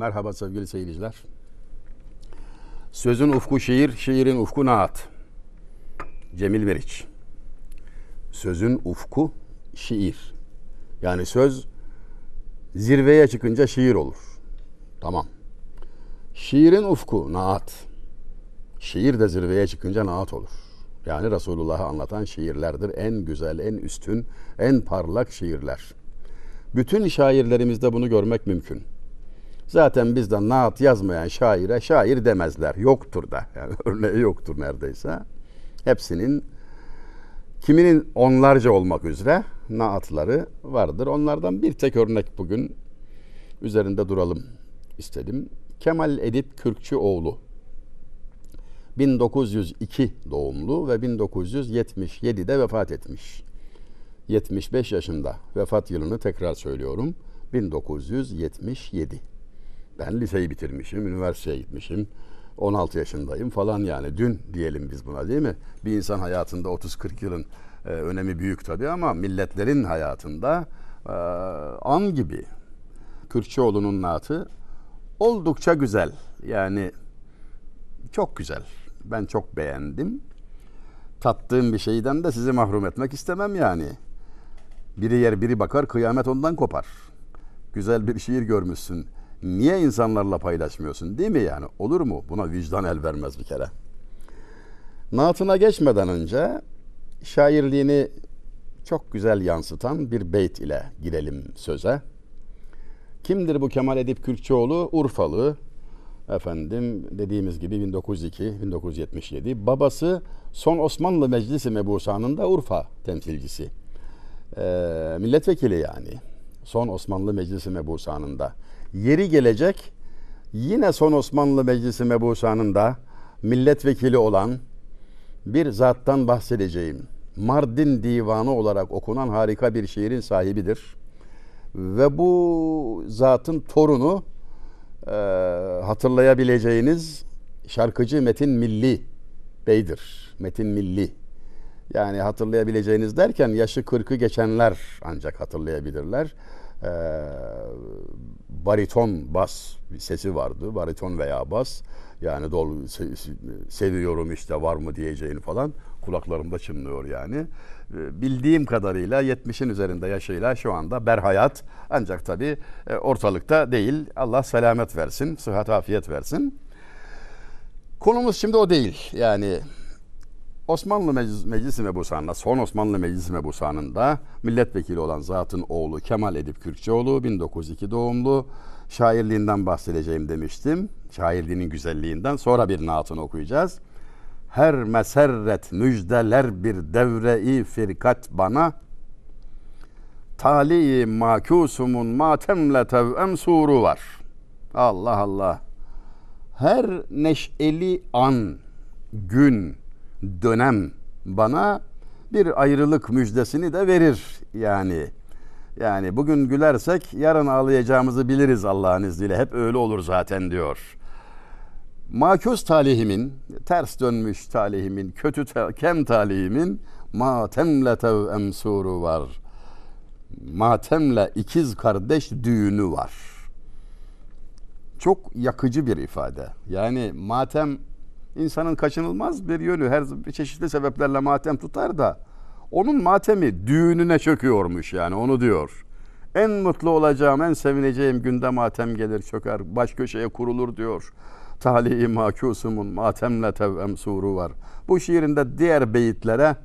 Merhaba sevgili seyirciler. Sözün ufku şiir, şiirin ufku naat. Cemil Meriç. Sözün ufku şiir. Yani söz zirveye çıkınca şiir olur. Tamam. Şiirin ufku naat. Şiir de zirveye çıkınca naat olur. Yani Resulullah'ı anlatan şiirlerdir. En güzel, en üstün, en parlak şiirler. Bütün şairlerimizde bunu görmek mümkün. Zaten bizden naat yazmayan şaire şair demezler. Yoktur da. Yani örneği yoktur neredeyse. Hepsinin kiminin onlarca olmak üzere naatları vardır. Onlardan bir tek örnek bugün üzerinde duralım istedim. Kemal Edip Kürkçüoğlu 1902 doğumlu ve 1977'de vefat etmiş. 75 yaşında. Vefat yılını tekrar söylüyorum. 1977. Ben liseyi bitirmişim, üniversiteye gitmişim. 16 yaşındayım falan yani. Dün diyelim biz buna değil mi? Bir insan hayatında 30-40 yılın e, önemi büyük tabii ama milletlerin hayatında e, an gibi. Kürkçoğlu'nun naatı oldukça güzel. Yani çok güzel. Ben çok beğendim. Tattığım bir şeyden de sizi mahrum etmek istemem yani. Biri yer biri bakar kıyamet ondan kopar. Güzel bir şiir görmüşsün. Niye insanlarla paylaşmıyorsun değil mi yani? Olur mu? Buna vicdan el vermez bir kere. Naatına geçmeden önce şairliğini çok güzel yansıtan bir beyt ile girelim söze. Kimdir bu Kemal Edip Kürkçoğlu? Urfalı. Efendim dediğimiz gibi 1902-1977. Babası son Osmanlı Meclisi Mebusanı'nda Urfa temsilcisi. Ee, milletvekili yani. Son Osmanlı Meclisi Mebusanı'nda. Yeri gelecek yine son Osmanlı Meclisi Mebusanı'nda milletvekili olan bir zattan bahsedeceğim. Mardin Divanı olarak okunan harika bir şiirin sahibidir. Ve bu zatın torunu e, hatırlayabileceğiniz şarkıcı Metin Milli Bey'dir. Metin Milli. Yani hatırlayabileceğiniz derken yaşı 40'ı geçenler ancak hatırlayabilirler. E, bariton bas sesi vardı. Bariton veya bas. Yani dol seviyorum işte var mı diyeceğini falan kulaklarımda çınlıyor yani. Bildiğim kadarıyla 70'in üzerinde yaşıyla şu anda berhayat ancak tabii ortalıkta değil. Allah selamet versin, sıhhat afiyet versin. Konumuz şimdi o değil. Yani Osmanlı Meclis, Meclisi Mebusanı'nda, son Osmanlı Meclisi Mebusanı'nda milletvekili olan zatın oğlu Kemal Edip Kürkçoğlu 1902 doğumlu şairliğinden bahsedeceğim demiştim. Şairliğinin güzelliğinden sonra bir naatını okuyacağız. Her meserret müjdeler bir devre-i firkat bana Tali makusumun matemle tevem suru var. Allah Allah. Her neşeli an, gün, dönem bana bir ayrılık müjdesini de verir yani. Yani bugün gülersek yarın ağlayacağımızı biliriz Allah'ın izniyle. Hep öyle olur zaten diyor. Makus talihimin, ters dönmüş talihimin, kötü ta- kem talihimin matemle tev emsuru var. Matemle ikiz kardeş düğünü var. Çok yakıcı bir ifade. Yani matem insanın kaçınılmaz bir yönü. Her çeşitli sebeplerle matem tutar da onun matemi düğününe çöküyormuş yani onu diyor. En mutlu olacağım, en sevineceğim günde matem gelir çöker, baş köşeye kurulur diyor. Talihi makusumun matemle tevem suru var. Bu şiirinde diğer beyitlere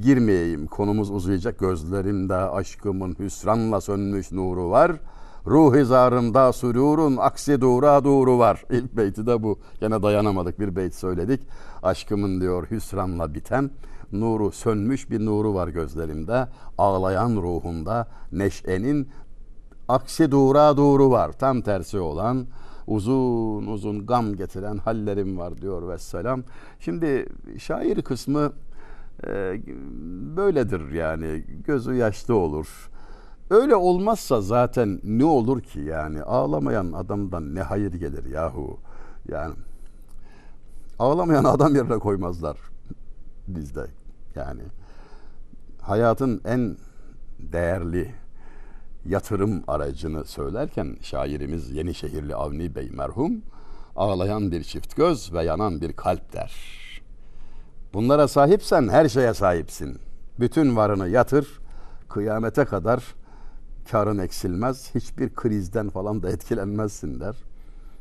girmeyeyim. Konumuz uzayacak. Gözlerimde aşkımın hüsranla sönmüş nuru var. Ruh hizarımda sürurun aksi dura duru var. İlk beyti de bu. Gene dayanamadık bir beyt söyledik. Aşkımın diyor hüsranla biten nuru sönmüş bir nuru var gözlerimde. Ağlayan ruhumda neşenin aksi dura duru var. Tam tersi olan uzun uzun gam getiren hallerim var diyor vesselam. Şimdi şair kısmı e, böyledir yani gözü yaşlı olur. Öyle olmazsa zaten ne olur ki yani ağlamayan adamdan ne hayır gelir yahu. Yani ağlamayan adam yerine koymazlar bizde yani. Hayatın en değerli yatırım aracını söylerken şairimiz Yenişehirli Avni Bey merhum ağlayan bir çift göz ve yanan bir kalp der. Bunlara sahipsen her şeye sahipsin. Bütün varını yatır, kıyamete kadar karın eksilmez, hiçbir krizden falan da etkilenmezsin der.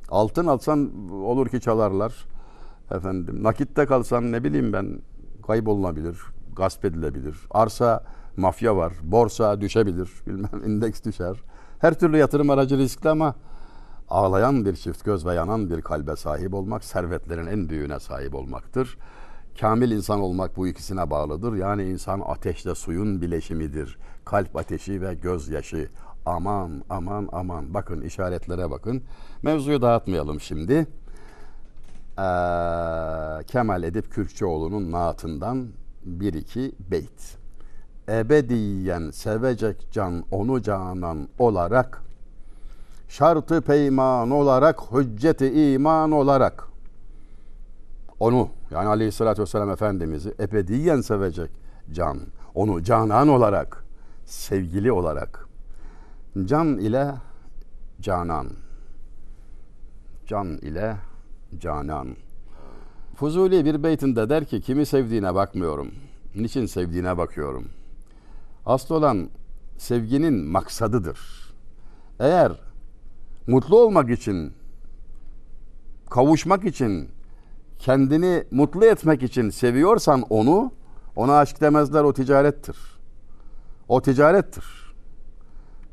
Altın alsan olur ki çalarlar. Efendim nakitte kalsan ne bileyim ben kaybolunabilir, gasp edilebilir. Arsa mafya var, borsa düşebilir, bilmem indeks düşer. Her türlü yatırım aracı riskli ama ağlayan bir çift göz ve yanan bir kalbe sahip olmak servetlerin en büyüğüne sahip olmaktır. Kamil insan olmak bu ikisine bağlıdır. Yani insan ateşle suyun bileşimidir. Kalp ateşi ve gözyaşı. Aman aman aman bakın işaretlere bakın. Mevzuyu dağıtmayalım şimdi. Ee, Kemal Edip Kürkçoğlu'nun naatından bir iki beyt. Ebediyen sevecek can onu canan olarak şartı peyman olarak hücceti iman olarak onu yani aleyhissalatü vesselam Efendimiz'i ebediyen sevecek can onu canan olarak sevgili olarak. Can ile canan. Can ile canan. Fuzuli bir beytinde der ki kimi sevdiğine bakmıyorum niçin sevdiğine bakıyorum? Asıl olan sevginin maksadıdır. Eğer mutlu olmak için kavuşmak için kendini mutlu etmek için seviyorsan onu ona aşk demezler o ticarettir. O ticarettir.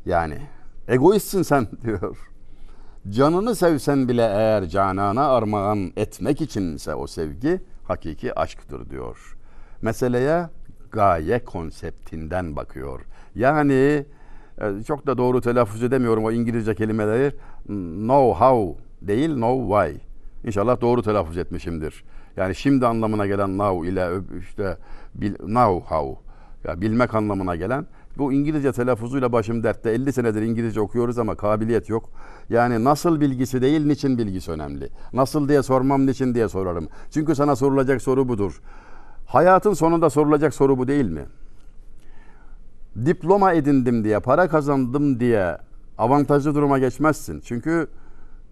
Yani egoistsin sen diyor. Canını sevsen bile eğer canana armağan etmek içinse o sevgi hakiki aşktır diyor. Meseleye gaye konseptinden bakıyor. Yani e, çok da doğru telaffuz edemiyorum o İngilizce kelimeleri. Know how değil know why. İnşallah doğru telaffuz etmişimdir. Yani şimdi anlamına gelen now ile işte bil, know how ya bilmek anlamına gelen bu İngilizce telaffuzuyla başım dertte 50 senedir İngilizce okuyoruz ama kabiliyet yok. Yani nasıl bilgisi değil niçin bilgisi önemli. Nasıl diye sormam niçin diye sorarım. Çünkü sana sorulacak soru budur. Hayatın sonunda sorulacak soru bu değil mi? Diploma edindim diye, para kazandım diye avantajlı duruma geçmezsin. Çünkü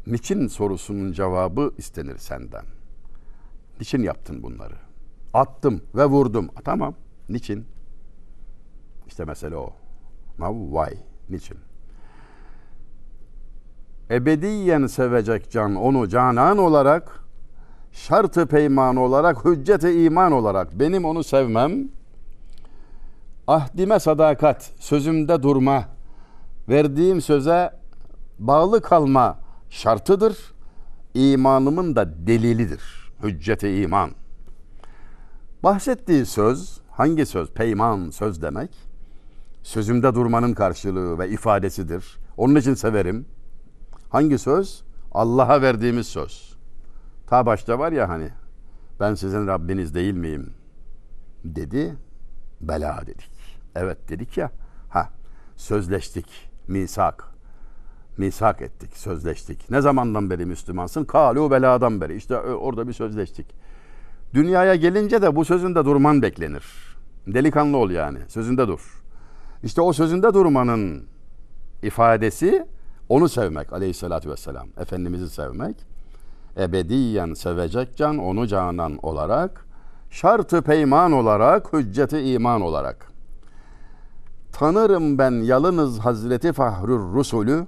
niçin sorusunun cevabı istenir senden. Niçin yaptın bunları? Attım ve vurdum. Tamam. Niçin? İşte mesele o. Now why? Niçin? Ebediyen sevecek can onu canan olarak şartı peyman olarak hüccete iman olarak benim onu sevmem ahdime sadakat sözümde durma verdiğim söze bağlı kalma şartıdır. İmanımın da delilidir. Hüccete iman. Bahsettiği söz hangi söz? Peyman söz demek. Sözümde durmanın karşılığı ve ifadesidir. Onun için severim. Hangi söz? Allah'a verdiğimiz söz. Ta başta var ya hani ben sizin Rabbiniz değil miyim? Dedi. Bela dedik. Evet dedik ya. Ha sözleştik. Misak misak ettik, sözleştik. Ne zamandan beri Müslümansın? Kalu beladan beri. İşte orada bir sözleştik. Dünyaya gelince de bu sözünde durman beklenir. Delikanlı ol yani. Sözünde dur. İşte o sözünde durmanın ifadesi onu sevmek aleyhissalatü vesselam. Efendimiz'i sevmek. Ebediyen sevecek can onu canan olarak şartı peyman olarak hücceti iman olarak tanırım ben yalınız Hazreti Fahrur Rusulü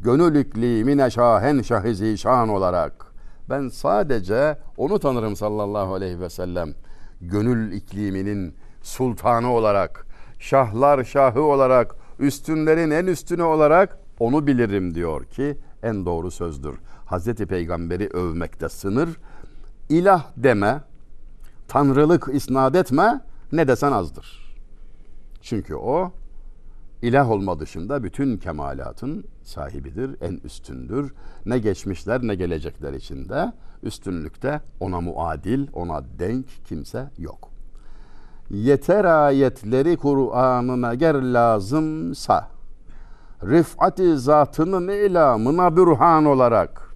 gönül iklimine şahen şahizi şan olarak ben sadece onu tanırım sallallahu aleyhi ve sellem gönül ikliminin sultanı olarak şahlar şahı olarak üstünlerin en üstünü olarak onu bilirim diyor ki en doğru sözdür. Hazreti Peygamberi övmekte sınır ilah deme tanrılık isnat etme ne desen azdır. Çünkü o ilah olma dışında bütün kemalatın sahibidir, en üstündür. Ne geçmişler ne gelecekler içinde üstünlükte ona muadil, ona denk kimse yok. Yeter ayetleri Kur'an'ına ger lazımsa rifati zatının ilamına bürhan olarak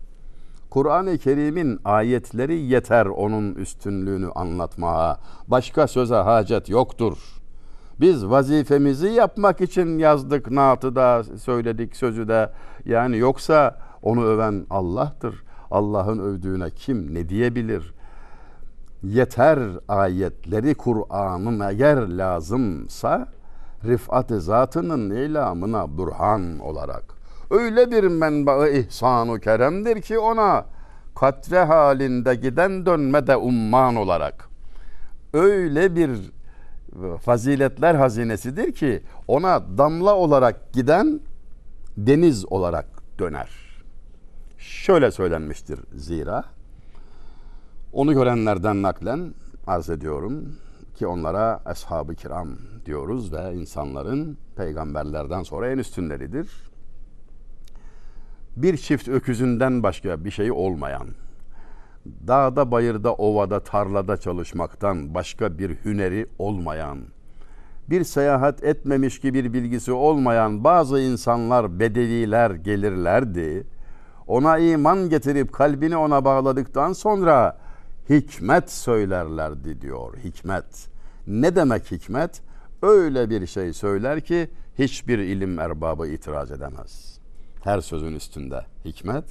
Kur'an-ı Kerim'in ayetleri yeter onun üstünlüğünü anlatmaya. Başka söze hacet yoktur. Biz vazifemizi yapmak için yazdık naatı da söyledik sözü de. Yani yoksa onu öven Allah'tır. Allah'ın övdüğüne kim ne diyebilir? Yeter ayetleri Kur'an'ın eğer lazımsa rifat-ı zatının ilamına burhan olarak. Öyle bir menba ihsanu keremdir ki ona katre halinde giden dönme de umman olarak. Öyle bir faziletler hazinesidir ki ona damla olarak giden deniz olarak döner. Şöyle söylenmiştir zira. Onu görenlerden naklen arz ediyorum ki onlara ashab-ı kiram diyoruz ve insanların peygamberlerden sonra en üstünleridir. Bir çift öküzünden başka bir şey olmayan, dağda, bayırda, ovada, tarlada çalışmaktan başka bir hüneri olmayan, bir seyahat etmemiş ki bir bilgisi olmayan bazı insanlar, bedeviler gelirlerdi. Ona iman getirip kalbini ona bağladıktan sonra hikmet söylerlerdi diyor. Hikmet. Ne demek hikmet? Öyle bir şey söyler ki hiçbir ilim erbabı itiraz edemez. Her sözün üstünde hikmet.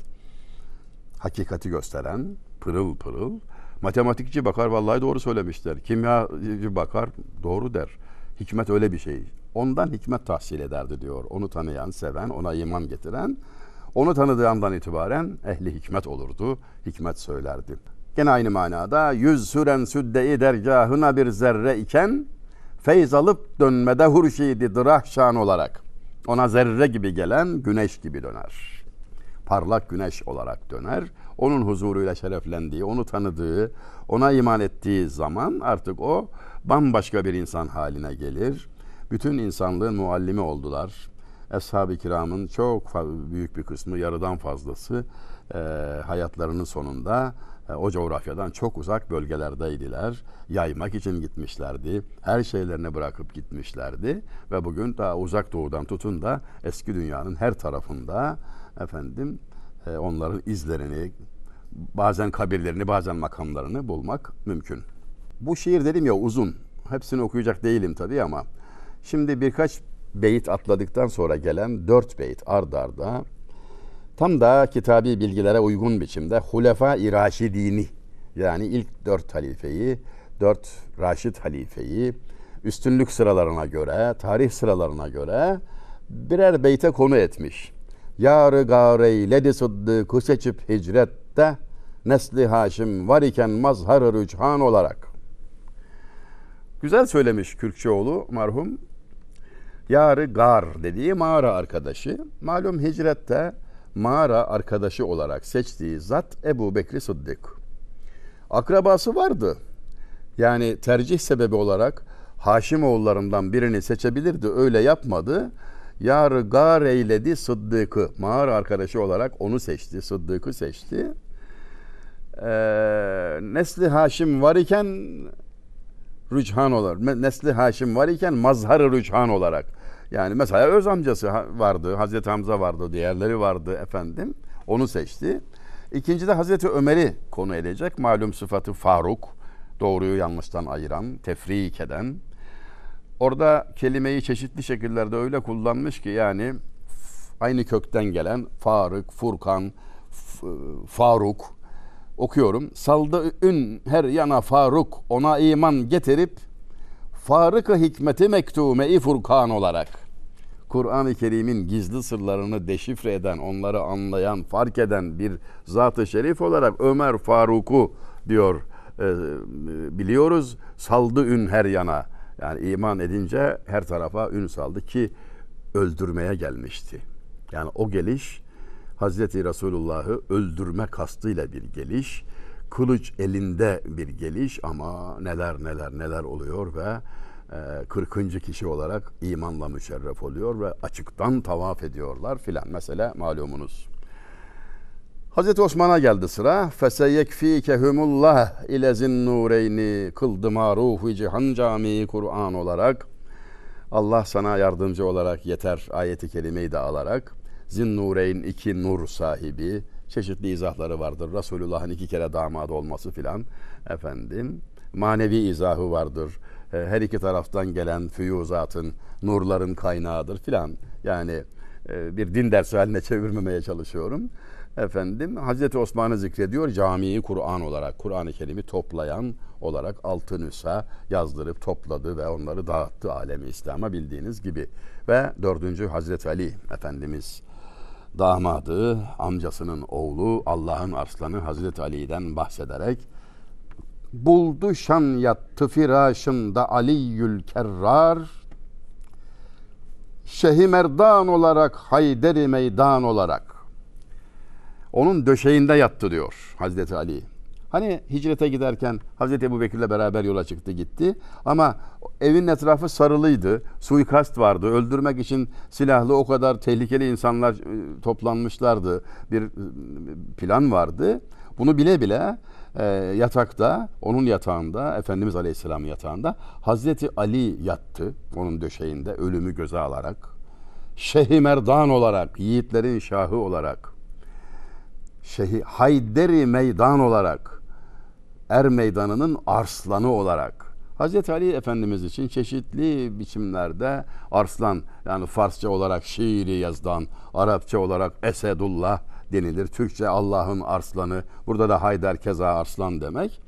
Hakikati gösteren, pırıl pırıl. Matematikçi bakar vallahi doğru söylemişler. Kimyacı bakar doğru der. Hikmet öyle bir şey. Ondan hikmet tahsil ederdi diyor. Onu tanıyan, seven, ona iman getiren, onu tanıdığı andan itibaren ehli hikmet olurdu. Hikmet söylerdi. Gene aynı manada yüz süren südde-i dergahına bir zerre iken feyz alıp dönmede hurşidi dırahşan olarak ona zerre gibi gelen güneş gibi döner. Parlak güneş olarak döner. Onun huzuruyla şereflendiği, onu tanıdığı, ona iman ettiği zaman artık o bambaşka bir insan haline gelir. Bütün insanlığın muallimi oldular. Ashab-ı kiramın çok büyük bir kısmı, yarıdan fazlası e, hayatlarının sonunda e, o coğrafyadan çok uzak bölgelerdeydiler. Yaymak için gitmişlerdi. Her şeylerini bırakıp gitmişlerdi ve bugün daha uzak doğudan tutun da eski dünyanın her tarafında efendim e, onların izlerini bazen kabirlerini bazen makamlarını bulmak mümkün. Bu şiir dedim ya uzun. Hepsini okuyacak değilim tabii ama şimdi birkaç beyit atladıktan sonra gelen dört beyit ard arda tam da kitabi bilgilere uygun biçimde Hulefa-i Raşidini yani ilk dört halifeyi, dört Raşid halifeyi üstünlük sıralarına göre, tarih sıralarına göre birer beyte konu etmiş. Yarı gareyledi sıddıkı seçip hicrette nesli Haşim var iken mazhar-ı rüçhan olarak. Güzel söylemiş Kürkçeoğlu marhum. Yarı gar dediği mağara arkadaşı. Malum hicrette mağara arkadaşı olarak seçtiği zat Ebu Bekri Sıddık. Akrabası vardı. Yani tercih sebebi olarak Haşim oğullarından birini seçebilirdi. Öyle yapmadı. Yarı gar eyledi Sıddık'ı. Mağara arkadaşı olarak onu seçti. Sıddık'ı seçti. Ee, nesli Haşim var iken rüçhan olarak, nesli Haşim var iken mazhar rüçhan olarak yani mesela öz amcası vardı, Hazreti Hamza vardı, diğerleri vardı efendim. Onu seçti. İkinci de Hazreti Ömer'i konu edecek. Malum sıfatı Faruk, doğruyu yanlıştan ayıran, tefrik eden. Orada kelimeyi çeşitli şekillerde öyle kullanmış ki yani aynı kökten gelen Faruk, Furkan, Faruk okuyorum. Saldı ün her yana Faruk ona iman getirip Farık-ı hikmeti mektume-i Furkan olarak Kur'an-ı Kerim'in gizli sırlarını deşifre eden, onları anlayan, fark eden bir zat-ı şerif olarak Ömer Faruk'u diyor e, biliyoruz. Saldı ün her yana. Yani iman edince her tarafa ün saldı ki öldürmeye gelmişti. Yani o geliş Hazreti Resulullah'ı öldürme kastıyla bir geliş. Kılıç elinde bir geliş ama neler neler neler oluyor ve 40. Ee, kişi olarak imanla müşerref oluyor ve açıktan tavaf ediyorlar filan. Mesela malumunuz. Hazreti Osman'a geldi sıra. Feseyekfikehumullah ile zinnureyni kıldı maruhu cihan camii Kur'an olarak. Allah sana yardımcı olarak yeter ayeti kerimeyi de alarak. Zinnureyn iki nur sahibi. Çeşitli izahları vardır. Resulullah'ın iki kere damadı olması filan. Efendim manevi izahı vardır. E, her iki taraftan gelen füyuzatın, nurların kaynağıdır filan. Yani e, bir din dersi haline çevirmemeye çalışıyorum. Efendim Hazreti Osman'ı zikrediyor camiyi Kur'an olarak, Kur'an-ı Kerim'i toplayan olarak altı nüsa yazdırıp topladı ve onları dağıttı alemi İslam'a bildiğiniz gibi. Ve dördüncü Hazreti Ali Efendimiz damadı, amcasının oğlu Allah'ın arslanı Hazreti Ali'den bahsederek buldu şan yattı firaşımda Aliyyül Kerrar Şehi Merdan olarak Hayderi Meydan olarak onun döşeğinde yattı diyor Hazreti Ali. Hani hicrete giderken Hazreti Ebu Bekir'le beraber yola çıktı gitti. Ama evin etrafı sarılıydı. Suikast vardı. Öldürmek için silahlı o kadar tehlikeli insanlar e, toplanmışlardı. Bir e, plan vardı. Bunu bile bile e, yatakta, onun yatağında, Efendimiz Aleyhisselam'ın yatağında Hazreti Ali yattı. Onun döşeğinde ölümü göze alarak. Şehi Merdan olarak, yiğitlerin şahı olarak, Şehi Hayderi Meydan olarak, Er Meydanı'nın arslanı olarak Hazreti Ali Efendimiz için çeşitli biçimlerde arslan yani Farsça olarak şiiri yazdan, Arapça olarak Esedullah denilir. Türkçe Allah'ın arslanı. Burada da Haydar keza arslan demek.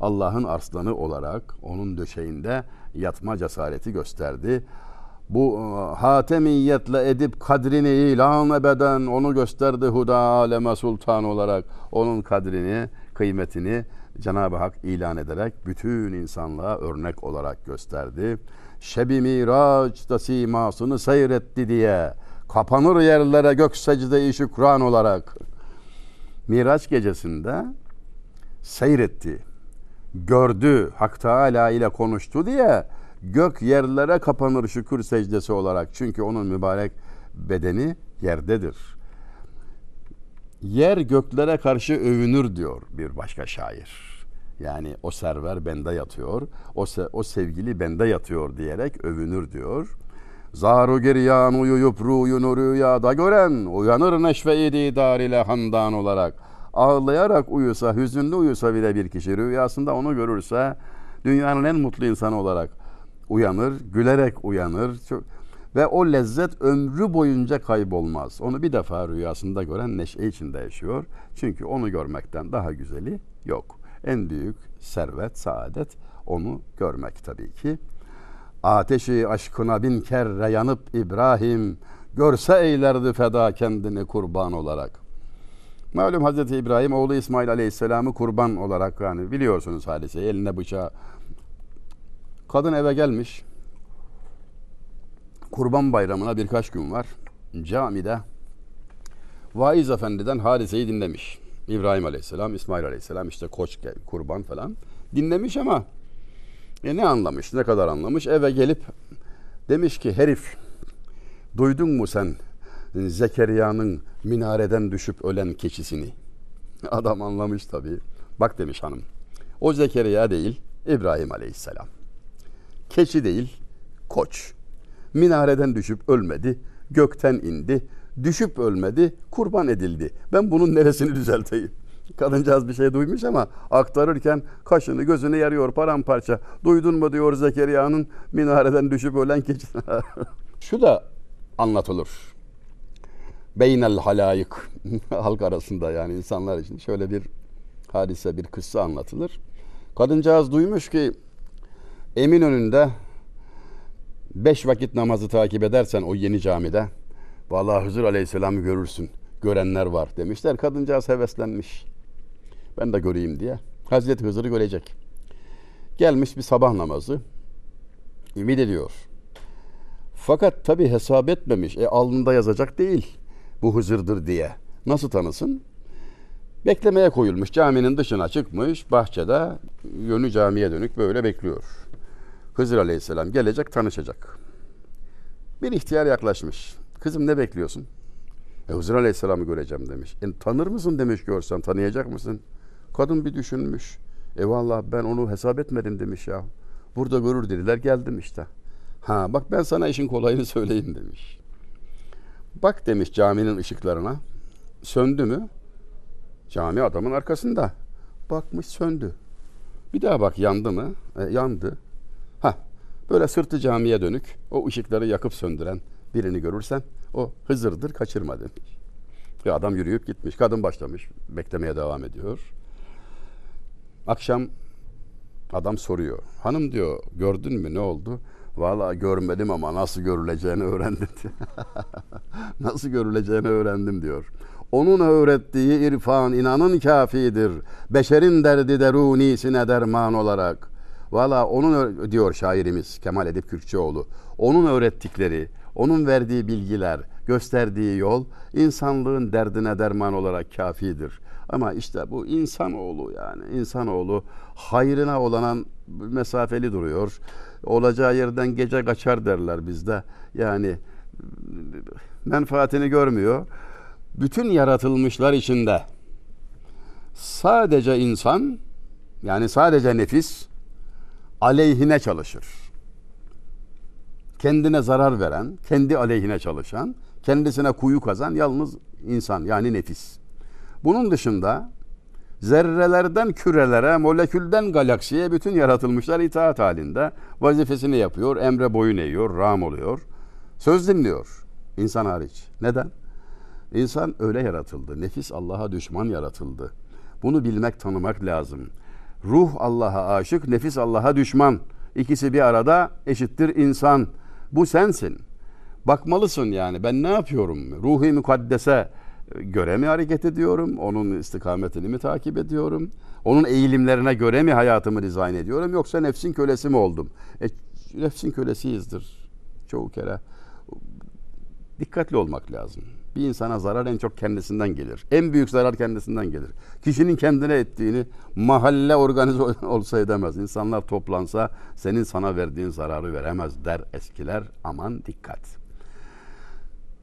Allah'ın arslanı olarak onun döşeğinde yatma cesareti gösterdi. Bu e, hatemiyetle edip kadrini ilan ebeden onu gösterdi huda aleme sultan olarak onun kadrini, kıymetini Cenab-ı Hak ilan ederek bütün insanlığa örnek olarak gösterdi. Şebi Miraç'ta simasını seyretti diye kapanır yerlere gök secde-i şükran olarak Miraç gecesinde seyretti. Gördü, Hak Teala ile konuştu diye gök yerlere kapanır şükür secdesi olarak. Çünkü onun mübarek bedeni yerdedir. Yer göklere karşı övünür diyor bir başka şair. Yani o server bende yatıyor, o, se o sevgili bende yatıyor diyerek övünür diyor. Zaru giryan uyuyup ruyunu rüyada gören uyanır neşve-i didar ile handan olarak. Ağlayarak uyusa, hüzünlü uyusa bile bir kişi rüyasında onu görürse dünyanın en mutlu insanı olarak uyanır, gülerek uyanır. Ve o lezzet ömrü boyunca kaybolmaz. Onu bir defa rüyasında gören neşe içinde yaşıyor. Çünkü onu görmekten daha güzeli yok. En büyük servet, saadet onu görmek tabii ki. Ateşi aşkına bin kere yanıp İbrahim görse eylerdi feda kendini kurban olarak. Malum Hazreti İbrahim oğlu İsmail Aleyhisselam'ı kurban olarak yani biliyorsunuz hadiseyi eline bıçağı. Kadın eve gelmiş. Kurban bayramına birkaç gün var. Camide vaiz efendiden hadiseyi dinlemiş. İbrahim Aleyhisselam, İsmail Aleyhisselam işte koç kurban falan dinlemiş ama e ne anlamış, ne kadar anlamış? Eve gelip demiş ki herif duydun mu sen Zekeriya'nın minareden düşüp ölen keçisini? Adam anlamış tabii. Bak demiş hanım. O Zekeriya değil, İbrahim Aleyhisselam. Keçi değil, koç. Minareden düşüp ölmedi, gökten indi, düşüp ölmedi, kurban edildi. Ben bunun neresini düzelteyim? Kadıncağız bir şey duymuş ama aktarırken kaşını gözünü yarıyor paramparça. Duydun mu diyor Zekeriya'nın minareden düşüp ölen keçi. Şu da anlatılır. Beynel halayık halk arasında yani insanlar için şöyle bir hadise bir kıssa anlatılır. Kadıncağız duymuş ki Emin önünde beş vakit namazı takip edersen o yeni camide vallahi Hızır Aleyhisselam'ı görürsün. Görenler var demişler. Kadıncağız heveslenmiş. Ben de göreyim diye. Hazreti Hızır'ı görecek. Gelmiş bir sabah namazı. Ümit ediyor. Fakat tabi hesap etmemiş. E alnında yazacak değil. Bu Hızır'dır diye. Nasıl tanısın? Beklemeye koyulmuş. Caminin dışına çıkmış. Bahçede yönü camiye dönük böyle bekliyor. Hızır Aleyhisselam gelecek tanışacak. Bir ihtiyar yaklaşmış. Kızım ne bekliyorsun? E, Hızır Aleyhisselam'ı göreceğim demiş. E, tanır mısın demiş görsem tanıyacak mısın? Kadın bir düşünmüş. E vallahi ben onu hesap etmedim demiş ya. Burada görür dediler geldim işte. Ha bak ben sana işin kolayını söyleyeyim demiş. Bak demiş caminin ışıklarına. Söndü mü? Cami adamın arkasında. Bakmış söndü. Bir daha bak yandı mı? E, yandı. Ha, böyle sırtı camiye dönük o ışıkları yakıp söndüren birini görürsen o Hızır'dır kaçırma demiş. Ve adam yürüyüp gitmiş. Kadın başlamış. Beklemeye devam ediyor. Akşam adam soruyor. Hanım diyor gördün mü ne oldu? Valla görmedim ama nasıl görüleceğini öğrendim. nasıl görüleceğini öğrendim diyor. Onun öğrettiği irfan inanın kafidir. Beşerin derdi derunisine derman olarak. Valla onun diyor şairimiz Kemal Edip Kürkçeoğlu. Onun öğrettikleri, onun verdiği bilgiler, gösterdiği yol insanlığın derdine derman olarak kafidir. Ama işte bu insanoğlu yani insanoğlu hayrına olanan mesafeli duruyor. Olacağı yerden gece kaçar derler bizde. Yani menfaatini görmüyor. Bütün yaratılmışlar içinde sadece insan yani sadece nefis aleyhine çalışır. Kendine zarar veren, kendi aleyhine çalışan, kendisine kuyu kazan yalnız insan yani nefis. Bunun dışında zerrelerden kürelere, molekülden galaksiye bütün yaratılmışlar itaat halinde. Vazifesini yapıyor, emre boyun eğiyor, ram oluyor. Söz dinliyor. insan hariç. Neden? İnsan öyle yaratıldı. Nefis Allah'a düşman yaratıldı. Bunu bilmek, tanımak lazım. Ruh Allah'a aşık, nefis Allah'a düşman. İkisi bir arada eşittir insan. Bu sensin. Bakmalısın yani ben ne yapıyorum? Ruhi mukaddese göre mi hareket ediyorum? Onun istikametini mi takip ediyorum? Onun eğilimlerine göre mi hayatımı dizayn ediyorum? Yoksa nefsin kölesi mi oldum? E, nefsin kölesiyizdir çoğu kere. Dikkatli olmak lazım. Bir insana zarar en çok kendisinden gelir. En büyük zarar kendisinden gelir. Kişinin kendine ettiğini mahalle organize olsa edemez. İnsanlar toplansa senin sana verdiğin zararı veremez der eskiler. Aman dikkat.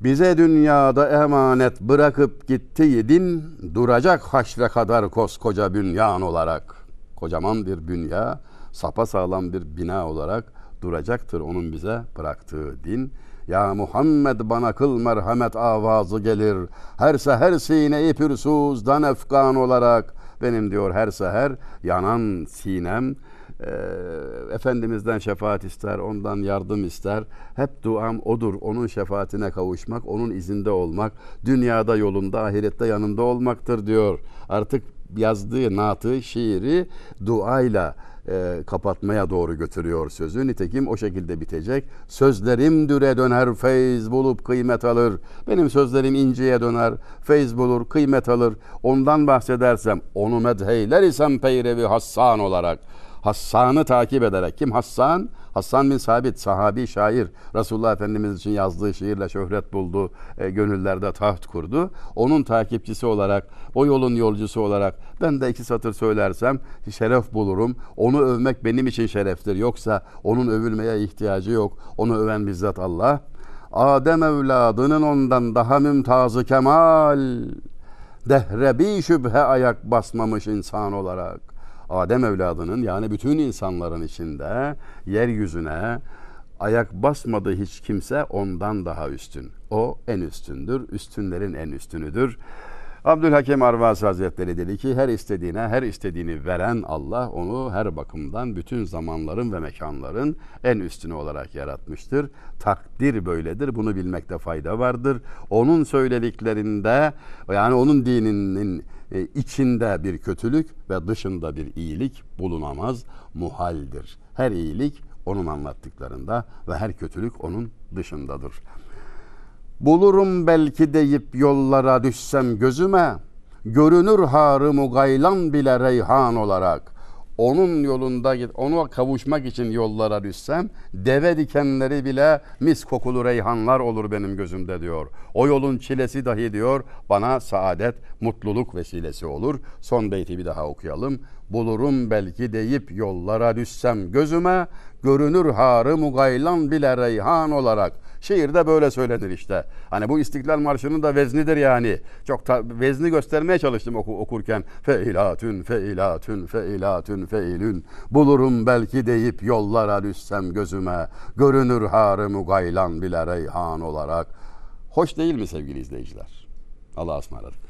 Bize dünyada emanet bırakıp gittiydin, duracak haşre kadar koskoca bünyan olarak. Kocaman bir bünya, sağlam bir bina olarak duracaktır onun bize bıraktığı din. Ya Muhammed bana kıl merhamet avazı gelir. Her seher sine-i pürsuzdan efkan olarak. Benim diyor her seher yanan sinem e, Efendimiz'den şefaat ister, ondan yardım ister. Hep duam odur, onun şefaatine kavuşmak, onun izinde olmak, dünyada yolunda, ahirette yanında olmaktır diyor. Artık yazdığı naatı, şiiri duayla e, kapatmaya doğru götürüyor sözü. Nitekim o şekilde bitecek. Sözlerim düre döner, feyz bulup kıymet alır. Benim sözlerim inceye döner, feyz bulur, kıymet alır. Ondan bahsedersem, onu medheyler isem peyrevi Hassan olarak Hassan'ı takip ederek. Kim Hassan? Hassan bin Sabit, sahabi şair. Resulullah Efendimiz için yazdığı şiirle şöhret buldu, e, gönüllerde taht kurdu. Onun takipçisi olarak, o yolun yolcusu olarak ben de iki satır söylersem şeref bulurum. Onu övmek benim için şereftir. Yoksa onun övülmeye ihtiyacı yok. Onu öven bizzat Allah. Adem evladının ondan daha mümtazı kemal. Dehre bir şüphe ayak basmamış insan olarak. Adem evladının yani bütün insanların içinde yeryüzüne ayak basmadı hiç kimse ondan daha üstün. O en üstündür, üstünlerin en üstünüdür. Abdülhakim Arvasi Hazretleri dedi ki her istediğine her istediğini veren Allah onu her bakımdan bütün zamanların ve mekanların en üstünü olarak yaratmıştır. Takdir böyledir. Bunu bilmekte fayda vardır. Onun söylediklerinde yani onun dininin e, içinde bir kötülük ve dışında bir iyilik bulunamaz, muhaldir. Her iyilik onun anlattıklarında ve her kötülük onun dışındadır. Bulurum belki deyip yollara düşsem gözüme, görünür harı gaylan bile reyhan olarak onun yolunda git, onu kavuşmak için yollara düşsem deve dikenleri bile mis kokulu reyhanlar olur benim gözümde diyor. O yolun çilesi dahi diyor bana saadet, mutluluk vesilesi olur. Son beyti bir daha okuyalım. Bulurum belki deyip yollara düşsem gözüme görünür harı mugaylan bile reyhan olarak Şiirde böyle söylenir işte. Hani bu İstiklal Marşı'nın da veznidir yani. Çok ta, vezni göstermeye çalıştım oku, okurken. Feilatün, feilatün, feilatün, feilün. Bulurum belki deyip yollara düşsem gözüme. Görünür harı gaylan bile reyhan olarak. Hoş değil mi sevgili izleyiciler? Allah'a ısmarladık.